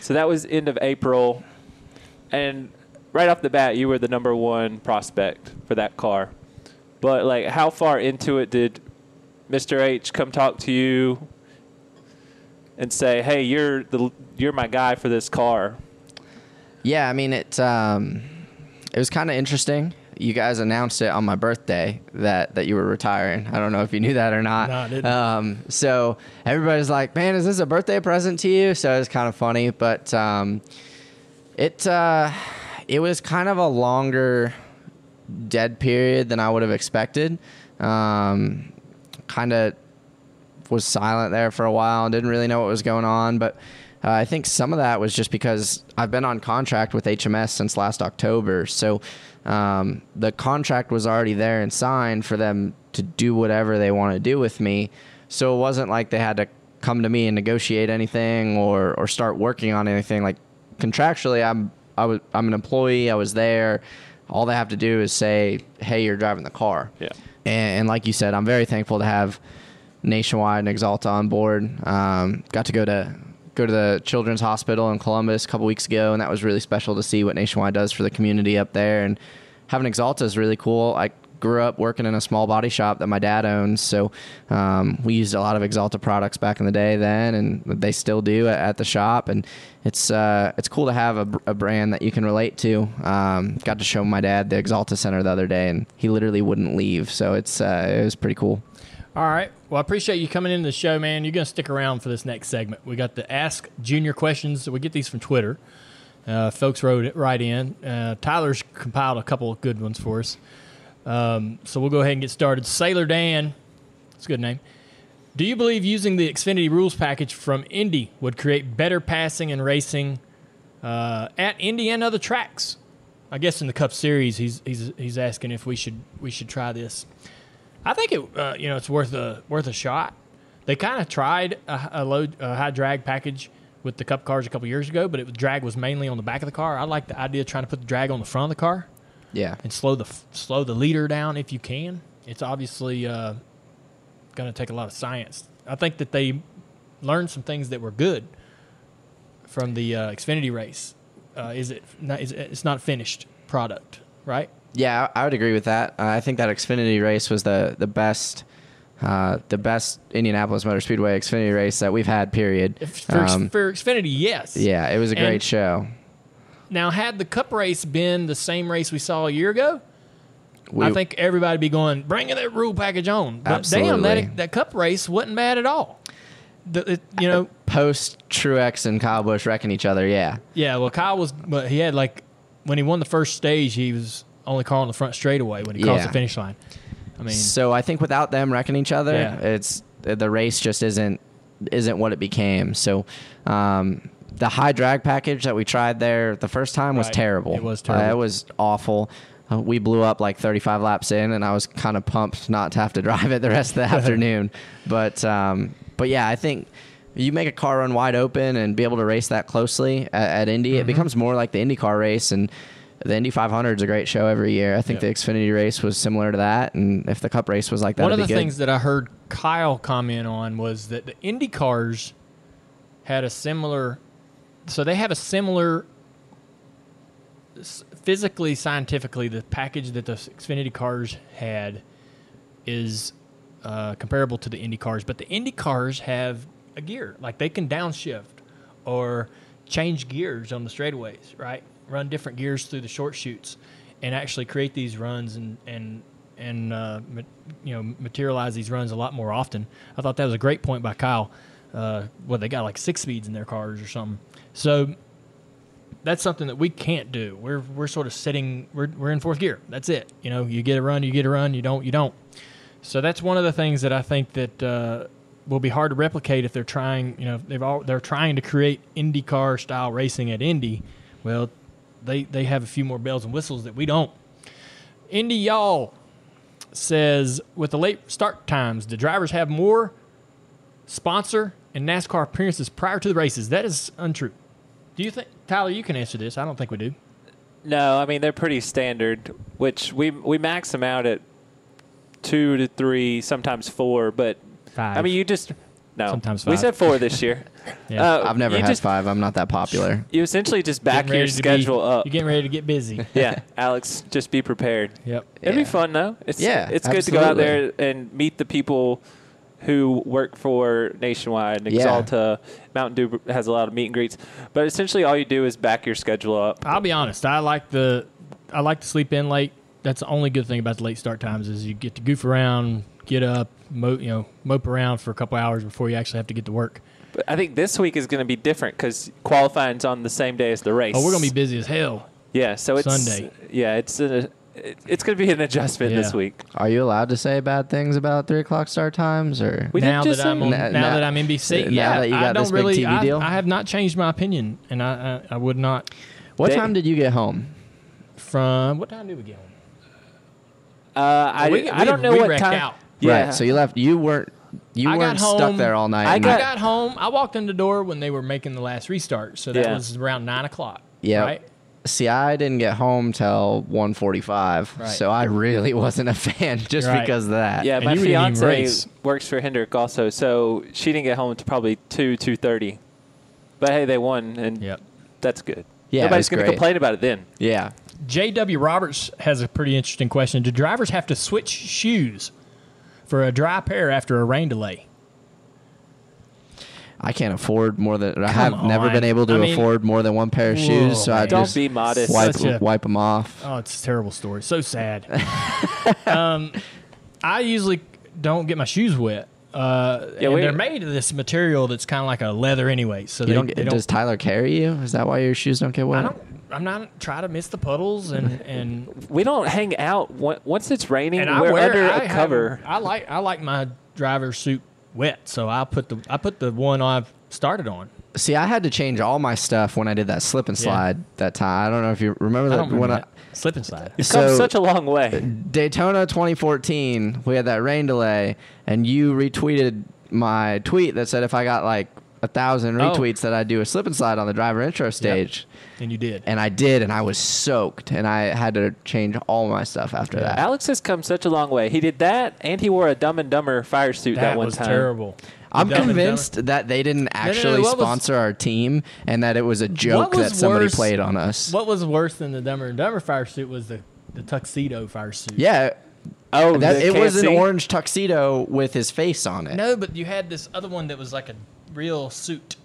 So that was end of April, and right off the bat, you were the number one prospect for that car. But like, how far into it did Mr. H come talk to you and say, "Hey, you're the you're my guy for this car"? Yeah, I mean it. Um, it was kind of interesting. You guys announced it on my birthday that that you were retiring. I don't know if you knew that or not. No, I didn't. Um, so everybody's like, "Man, is this a birthday present to you?" So it's kind of funny, but um, it uh, it was kind of a longer dead period than I would have expected. Um, kind of was silent there for a while and didn't really know what was going on. But uh, I think some of that was just because I've been on contract with HMS since last October. So um, the contract was already there and signed for them to do whatever they want to do with me. So it wasn't like they had to come to me and negotiate anything or, or start working on anything. Like contractually, I'm I was I'm an employee. I was there. All they have to do is say, "Hey, you're driving the car." Yeah. And, and like you said, I'm very thankful to have Nationwide and Axalta on board. Um, got to go to go to the Children's Hospital in Columbus a couple weeks ago, and that was really special to see what Nationwide does for the community up there. And having Axalta is really cool. I grew up working in a small body shop that my dad owns, so um, we used a lot of Axalta products back in the day then, and they still do at, the shop. And it's uh, it's cool to have a, a brand that you can relate to. Um, got to show my dad the Axalta Center the other day, and he literally wouldn't leave. So it's uh, it was pretty cool. All right. Well, I appreciate you coming into the show, man. You're going to stick around for this next segment. We got the Ask Junior questions. We get these from Twitter. Uh, folks wrote it right in. Uh, Tyler's compiled a couple of good ones for us. Um, so we'll go ahead and get started. Sailor Dan, it's a good name. Do you believe using the Xfinity rules package from Indy would create better passing and racing uh, at Indy and other tracks? I guess in the Cup Series, he's he's he's asking if we should we should try this. I think it uh, you know it's worth a worth a shot. They kind of tried a, a low a high drag package with the Cup cars a couple years ago, but it drag was mainly on the back of the car. I like the idea of trying to put the drag on the front of the car Yeah. and slow the slow the leader down if you can. It's obviously uh, going to take a lot of science. I think that they learned some things that were good from the uh, Xfinity race. Uh, is it? Not, is it? It's not finished product, right? Yeah, I would agree with that. Uh, I think that Xfinity race was the the best, uh, the best Indianapolis Motor Speedway Xfinity race that we've had. Period. For, Um, for Xfinity, yes. yeah, it was a great And- show. Now, had the Cup race been the same race we saw a year ago, We- I think everybody'd be going, bringing that rule package on. But damn, that that Cup race wasn't bad at all. The, it, you know, post Truex and Kyle Busch wrecking each other. Yeah, Yeah, well, Kyle was, but he had like when he won the first stage, he was only calling the front straightaway when he crossed Yeah. the finish line. I mean, so I think without them wrecking each other, Yeah. it's the race just isn't isn't what it became. So. Um, the high drag package that we tried there the first time was Right. terrible. It was Uh, terrible. it was awful. Uh, we blew up like 35 laps in, and I was kind of pumped not to have to (laughs) drive it the rest of the (laughs) afternoon. But um, but yeah, I think you make a car run wide open and be able to race that closely at, at Indy, Mm-hmm. it becomes more like the IndyCar race. And the Indy 500 is a great show every year. I think Yep. the Xfinity race was similar to that, and if the Cup race was like that, one of the good. things that I heard Kyle comment on was that the Indy cars had a similar, so they have a similar, physically, scientifically, the package that the Xfinity cars had is uh, comparable to the Indy cars, but the Indy cars have a gear, like they can downshift or change gears on the straightaways, right? Run different gears through the short chutes, and actually create these runs and and and uh, you know materialize these runs a lot more often. I thought that was a great point by Kyle. Uh, well, they got like six speeds in their cars or something. So that's something that we can't do. We're we're sort of sitting. We're we're in fourth gear. That's it. You know, you get a run, you get a run. You don't, you don't. So that's one of the things that I think that uh, will be hard to replicate if they're trying. You know, they've all they're trying to create IndyCar style racing at Indy. Well, they they have a few more bells and whistles that we don't. Indy y'all says with the late start times, the drivers have more sponsor and NASCAR appearances prior to the races. That is untrue. Do you think Tyler? You can answer this. I don't think we do. No, I mean they're pretty standard, which we we max them out at two to three, sometimes four. But Five. I mean, you just no. Sometimes five. we said four this year. (laughs) Yeah. Uh, I've never had just, five. I'm not that popular. You essentially just back your schedule be, up. You're getting ready to get busy. (laughs) yeah, Alex, just be prepared. Yep. It'd be fun though. It's Yeah, it's good to go out there and meet the people who work for Nationwide. Yeah. Axalta, Mountain Dew has a lot of meet and greets. But essentially, all you do is back your schedule up. I'll be honest. I like the I like to sleep in late. That's the only good thing about the late start times is you get to goof around, get up, mo- you know, mope around for a couple hours before you actually have to get to work. But I think this week is going to be different because qualifying's on the same day as the race. Oh, we're gonna be busy as hell. yeah. So it's Sunday. Yeah, it's a, it, it's going to be an adjustment Yeah. this week. Are you allowed to say bad things about three o'clock start times, or We now didn't that just I'm on, say- now, Now- now- that I'm NBC, now yeah, that you I got don't this big really. TV I, deal? I have not changed my opinion, and I I, I would not. what They- time did you get home? From what time did we get home? Uh, I, we- I don't we- know we what wrecked time. out. Yeah. Right. So you left. You weren't. You I got weren't stuck home- there all night. I and- I got- got home. I walked in the door when they were making the last restart, so that Yeah. was around nine o'clock. Yeah. Right. See, I didn't get home till 1:45, Right. so I really (laughs) wasn't a fan just Right. because of that. Yeah, And my you didn't even fiance works for Hendrick also, so she didn't get home until probably two two thirty. But hey, they won, and Yep. that's good. Yeah, nobody's going to complain about it then. Yeah. J.W. Roberts has a pretty interesting question. Do drivers have to switch shoes for a dry pair after a rain delay? I can't afford more than I have never been able to I mean- afford more than one pair of shoes, so I man. Don't just be modest. wipe Such a- wipe them off. Oh, it's a terrible story. So sad. (laughs) um, I usually don't get my shoes wet. Uh, Yeah, and we- they're made of this material that's kind of like a leather anyway. So You they, don't, they don't does Tyler carry you? Is that why your shoes don't get wet? I wet? don't. I'm not trying to miss the puddles and (laughs) and We don't hang out On- once it's raining. and I we're wear under I a have- cover. I like I like my driver suit wet, so I put the I put the one I've started on. See, I had to change all my stuff when I did that slip and Yeah. slide that time. I don't know if you remember that don't remember when that. slip and slide. You've come such a long way. Uh, Daytona 2014, we had that rain delay, and you retweeted my tweet that said if I got like a thousand oh. retweets that I'd do a slip and slide on the driver intro stage. And you did. And I did, and I was soaked, and I had to change all my stuff after that. Alex has come such a long way. He did that, and he wore a Dumb and Dumber fire suit that, that one was time. terrible. I'm Dumb and convinced that they didn't no, actually what was- sponsor our team, and that it was a joke was that somebody worse? played on us. What was worse than the Dumber and Dumber fire suit was the, the tuxedo fire suit. Yeah, Oh, that, the it was an KFC? orange tuxedo with his face on it. No, but you had this other one that was like a real suit.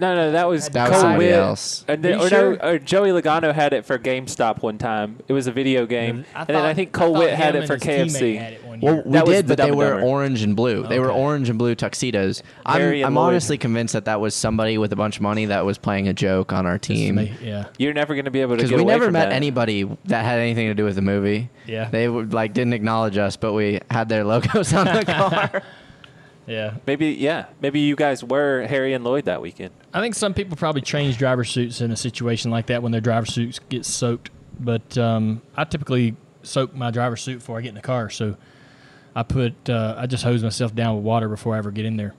No, no, that was That was Cole somebody Whitt. else. And then, you or sure? no, or Joey Logano had it for GameStop one time. It was a video mm-hmm. game, I and then I thought- think Cole thought Whitt had him it for and his teammate KFC. had it one year. Well, we That was did, the but they Dumb and were Dumber. orange and blue. They were Okay. orange and blue tuxedos. I'm, Harry and I'm Lloyd. honestly convinced that that was somebody with a bunch of money that was playing a joke on our team. me- yeah. You're never going to be able to Because get we away never from met that. anybody that had anything to do with the movie. Yeah. They would like didn't acknowledge us, but we had their logos (laughs) on the car. (laughs) Yeah. Maybe, yeah, maybe you guys were Harry and Lloyd that weekend. I think some people probably change driver suits in a situation like that when their driver suits get soaked. But um, I typically soak my driver suit before I get in the car, so I put uh, I just hose myself down with water before I ever get in there.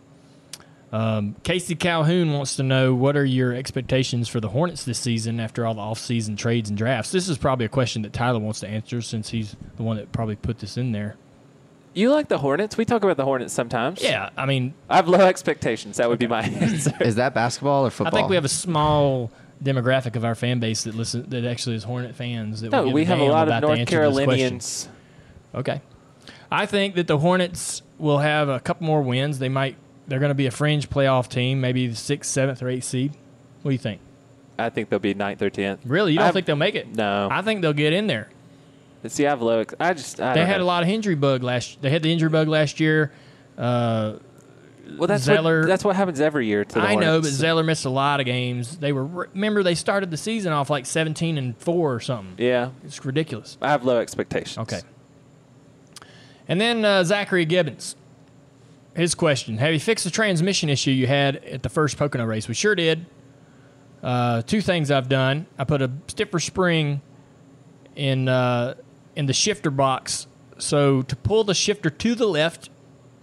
Um, Casey Calhoun wants to know what are your expectations for the Hornets this season after all the off-season trades and drafts. This is probably a question that Tyler wants to answer since he's the one that probably put this in there. You like the Hornets? We talk about the Hornets sometimes. Yeah, I mean, I have low expectations. That would be my answer. Is that basketball or football? I think we have a small demographic of our fan base that listen that actually is Hornet fans. That No, will we have a lot of about the North answer to this question. Carolinians. Okay, I think that the Hornets will have a couple more wins. They might. They're going to be a fringe playoff team, maybe the sixth, seventh, or eighth seed. What do you think? I think they'll be ninth or tenth. Really, you don't have- think they'll make it? No. I think they'll get in there. See, I have low. Ex- I just. I They had know. a lot of injury bug last. They had the injury bug last year. Uh, Well, that's Zeller- what that's what happens every year to the I know, but Zeller missed a lot of games. They were remember they started the season off like seventeen and four or something. Yeah, It's ridiculous. I have low expectations. Okay. And then uh, Zachary Gibbons. His question Have you fixed the transmission issue you had at the first Pocono race? We sure did. Uh, two things I've done. I put a stiffer spring in uh, in the shifter box. So to pull the shifter to the left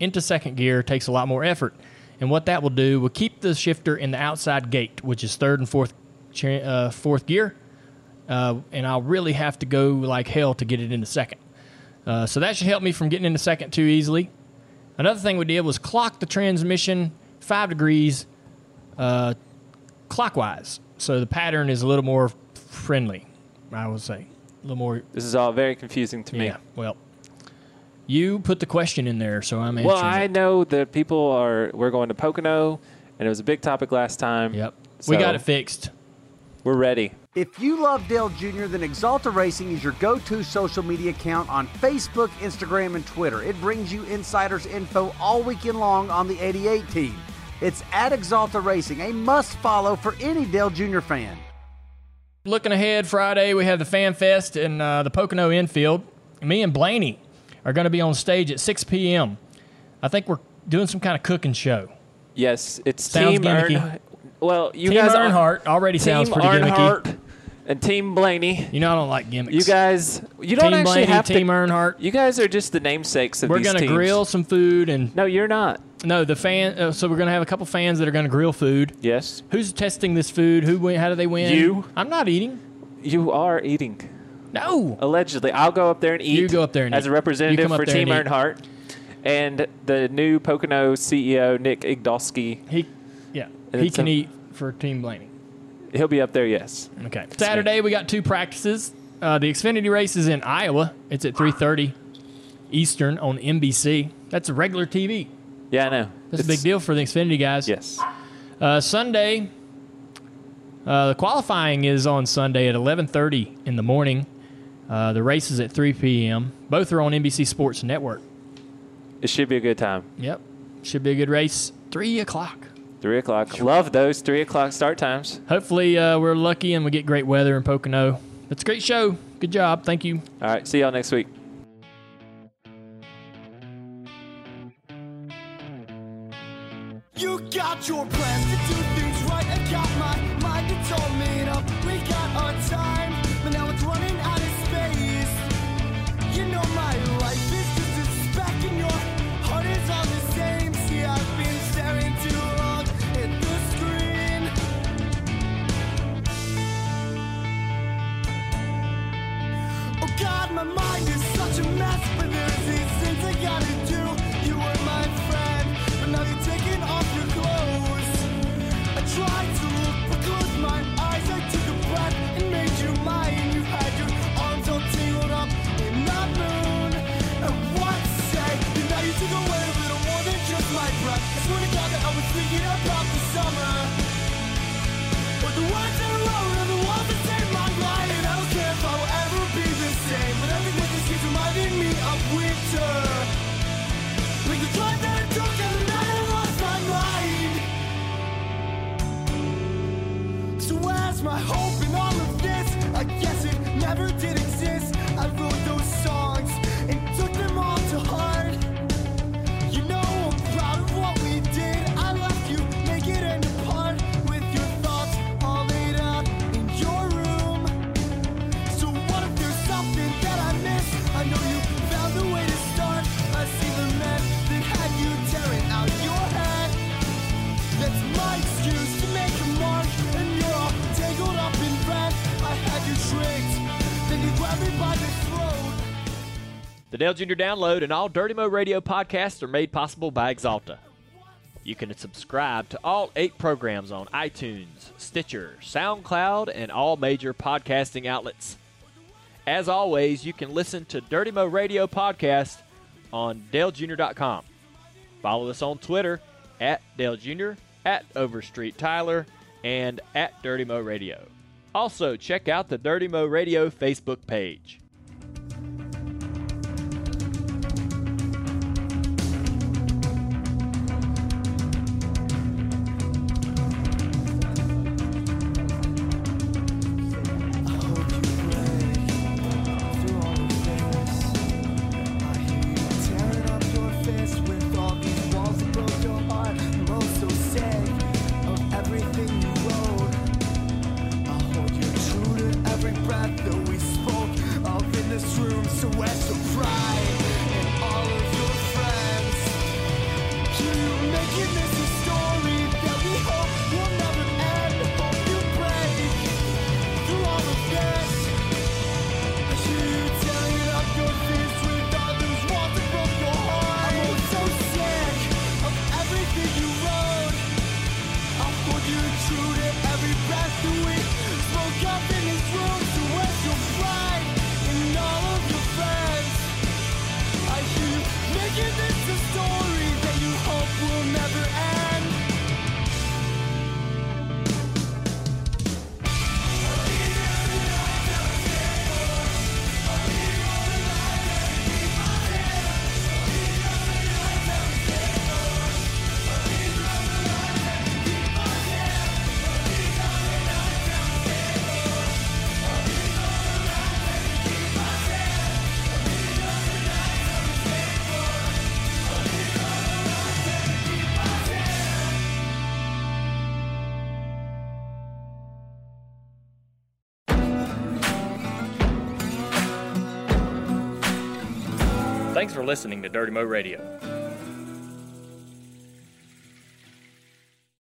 into second gear takes a lot more effort. And what that will do will keep the shifter in the outside gate, which is third and fourth uh, fourth gear. Uh, and I'll really have to go like hell to get it into second. Uh, so that should help me from getting into second too easily. Another thing we did was clock the transmission five degrees uh, clockwise, so the pattern is a little more friendly. I would say a little more. This is all very confusing to me. Yeah. Well, you put the question in there, so I'm answering. Well, I it. know that people are. We're going to Pocono, and it was a big topic last time. Yep. we got it fixed. We're ready. If you love Dale Jr., then Axalta Racing is your go to social media account on Facebook, Instagram, and Twitter. It brings you insiders info all weekend long on the 88 team. It's at Axalta Racing, a must follow for any Dale Jr. fan. Looking ahead, Friday we have the Fan Fest in uh, the Pocono infield. Me and Blaney are going to be on stage at 6 p.m. I think we're doing some kind of cooking show. Yes, it's Sounds Team gimmicky. Earn. Well, you Team guys are- Earnhardt already Team sounds pretty Earnhardt gimmicky. and Team Blaney. You know I don't like gimmicks. You guys, you don't Team actually Blaney, have Team to. Earnhardt. You guys are just the namesakes of We're these gonna teams. grill some food and No, you're not. No the fan. Uh, so we're gonna have a couple fans that are gonna grill food. Yes, Who's testing this food? Who? win- How do they win? You. I'm not eating. you are eating. No. Allegedly, I'll go up there and eat. You go up there and as eat. a You representative come up for there Team and eat. Earnhardt, and the new Pocono CEO Nick Igdalsky. He. Yeah. He it's can a- eat for Team Blaney. He'll be up there. Yes. Okay. Saturday we got two practices. Uh, the Xfinity race is in Iowa. It's at 3:30 Eastern on NBC. That's a regular TV. Yeah, I know. That's it's, a big deal for the Xfinity guys. Yes. Uh, Sunday, uh, the qualifying is on Sunday at 11:30 in the morning. Uh, the race is at 3 p.m. Both are on NBC Sports Network. It should be a good time. Yep, should be a good race. Three o'clock. Three o'clock. Sure. Love those three o'clock start times. Hopefully, uh, we're lucky and we get great weather in Pocono. It's a great show. Good job. Thank you. All right. See y'all next week. Got your plans to do things right. I got my mind, it's all made up. We got our time, but now it's running out of space. You know my life is just a speck, in your heart is all the same. See, I've been staring too long at the screen. Oh God, my mind is. fight Dale Jr. Download and all Dirty Mo Radio podcasts are made possible by Axalta. You can subscribe to all eight programs on iTunes, Stitcher, SoundCloud, and all major podcasting outlets. As always, you can listen to Dirty Mo Radio podcast on DaleJr.com. Follow us on Twitter at DaleJr, at Overstreet Tyler, and at Dirty Mo Radio. Also, check out the Dirty Mo Radio Facebook page. Thanks for listening to Dirty Mo Radio.